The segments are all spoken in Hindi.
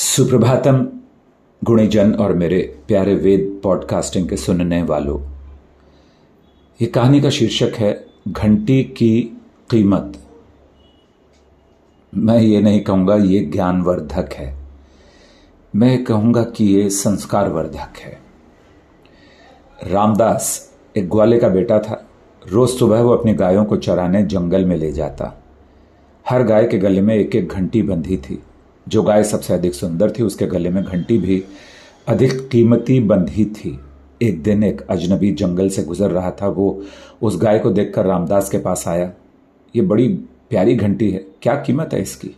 सुप्रभातम, गुणीजन और मेरे प्यारे वेद पॉडकास्टिंग के सुनने वालों। ये कहानी का शीर्षक है, घंटी की कीमत। मैं ये नहीं कहूँगा ये ज्ञानवर्धक है। मैं कहूँगा कि ये संस्कारवर्धक है। रामदास एक ग्वाले का बेटा था। रोज सुबह वो अपनी गायों को चराने जंगल में ले जाता। हर गाय के गले में एक एक घंटी बंधी थी। जो गाय सबसे अधिक सुंदर थी, उसके गले में घंटी भी अधिक कीमती बंधी थी। एक दिन एक अजनबी जंगल से गुजर रहा था। वो उस गाय को देखकर रामदास के पास आया। ये बड़ी प्यारी घंटी है, क्या कीमत है इसकी?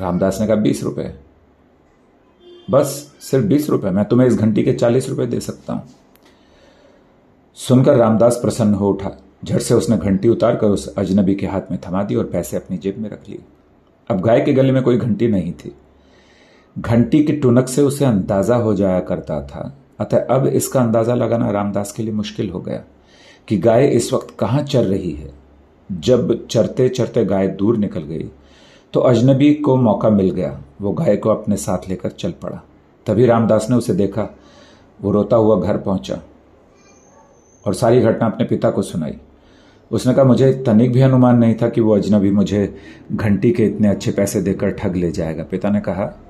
रामदास ने कहा, बीस रुपए। बस, सिर्फ़ बीस रुपए, मैं तुम्हें इस घंटी के चालीस रुपए दे सकता हूँ। सुनकर रामदास प्रसन्न हो उठा। झट से उसने घंटी उतार कर उस अजनबी के हाथ में थमा दी और पैसे अपनी जेब में रख लिए। अब गाय के गले में कोई घंटी नहीं थी। घंटी की टुनक से उसे अंदाज़ा हो जाया करता था। अतः अब इसका अंदाज़ा लगाना रामदास के लिए मुश्किल हो गया कि गाय इस वक्त कहाँ चल रही है। जब चरते चरते गाय दूर निकल गई तो अजनबी को मौका मिल गया। वो गाय को अपने साथ लेकर चल पड़ा। तभी रामदास ने उसे देखा। वो रोता हुआ घर पहुँचा और सारी घटना अपने पिता को सुनाई। उसने कहा, मुझे तनिक भी अनुमान नहीं था कि वो अजनबी मुझे घंटी के इतने अच्छे पैसे देकर ठग ले जाएगा। पिता ने कहा,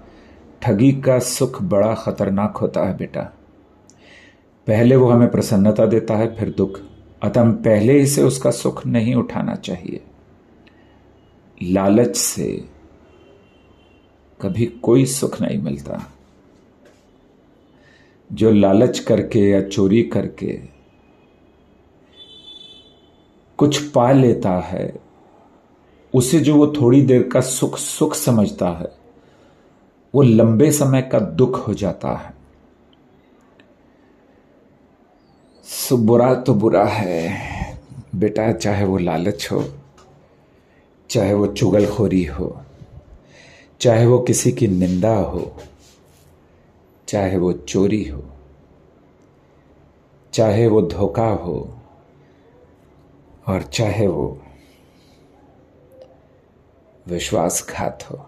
ठगी का सुख बड़ा खतरनाक होता है बेटा। पहले वो हमें प्रसन्नता देता है, फिर दुख। अतः हम पहले ही से उसका सुख नहीं उठाना चाहिए। लालच से कभी कोई सुख नहीं मिलता। जो लालच करके या चोरी करके कुछ पा लेता है, उसे जो वो थोड़ी देर का सुख सुख समझता है, वो लंबे समय का दुख हो जाता है। सो बुरा तो बुरा है, बेटा, चाहे वो लालच हो, चाहे वो चुगलखोरी हो, चाहे वो किसी की निंदा हो, चाहे वो चोरी हो, चाहे वो धोखा हो और चाहे वो विश्वासघात हो।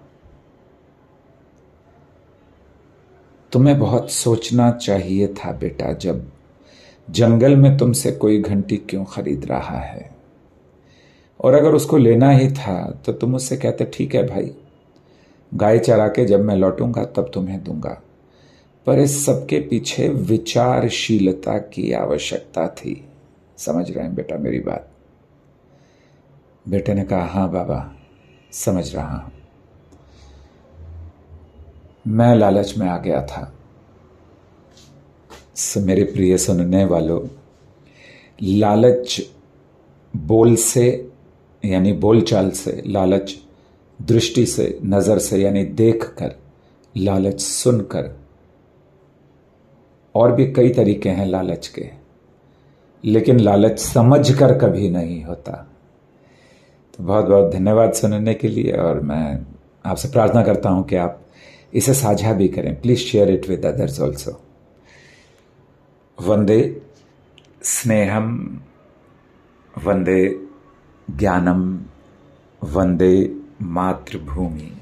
तुम्हें बहुत सोचना चाहिए था बेटा, जब जंगल में तुमसे कोई घंटी क्यों खरीद रहा है? और अगर उसको लेना ही था तो तुम उससे कहते, ठीक है भाई, गाय चरा के जब मैं लौटूँगा, तब तुम्हें दूँगा। पर इस सबके पीछे विचारशीलता की आवश्यकता थी। समझ रहे हैं बेटा मेरी बात? बेटे ने कहा हाँ बाबा, समझ रहा हूँ। मैं लालच में आ गया था। मेरे प्रिय सुनने वालों, लालच बोल से, यानी बोलचाल से, लालच दृष्टि से, नज़र से, यानी देख कर लालच सुनकर, और भी कई तरीके हैं लालच के। लेकिन लालच समझ कर कभी नहीं होता। तो बहुत बहुत धन्यवाद सुनने के लिए और मैं आपसे प्रार्थना करता हूँ कि आप इसे साझा भी करें। Please share it with others also वंदे स्नेहम, वंदे ज्ञानम, वंदे मातृभूमि।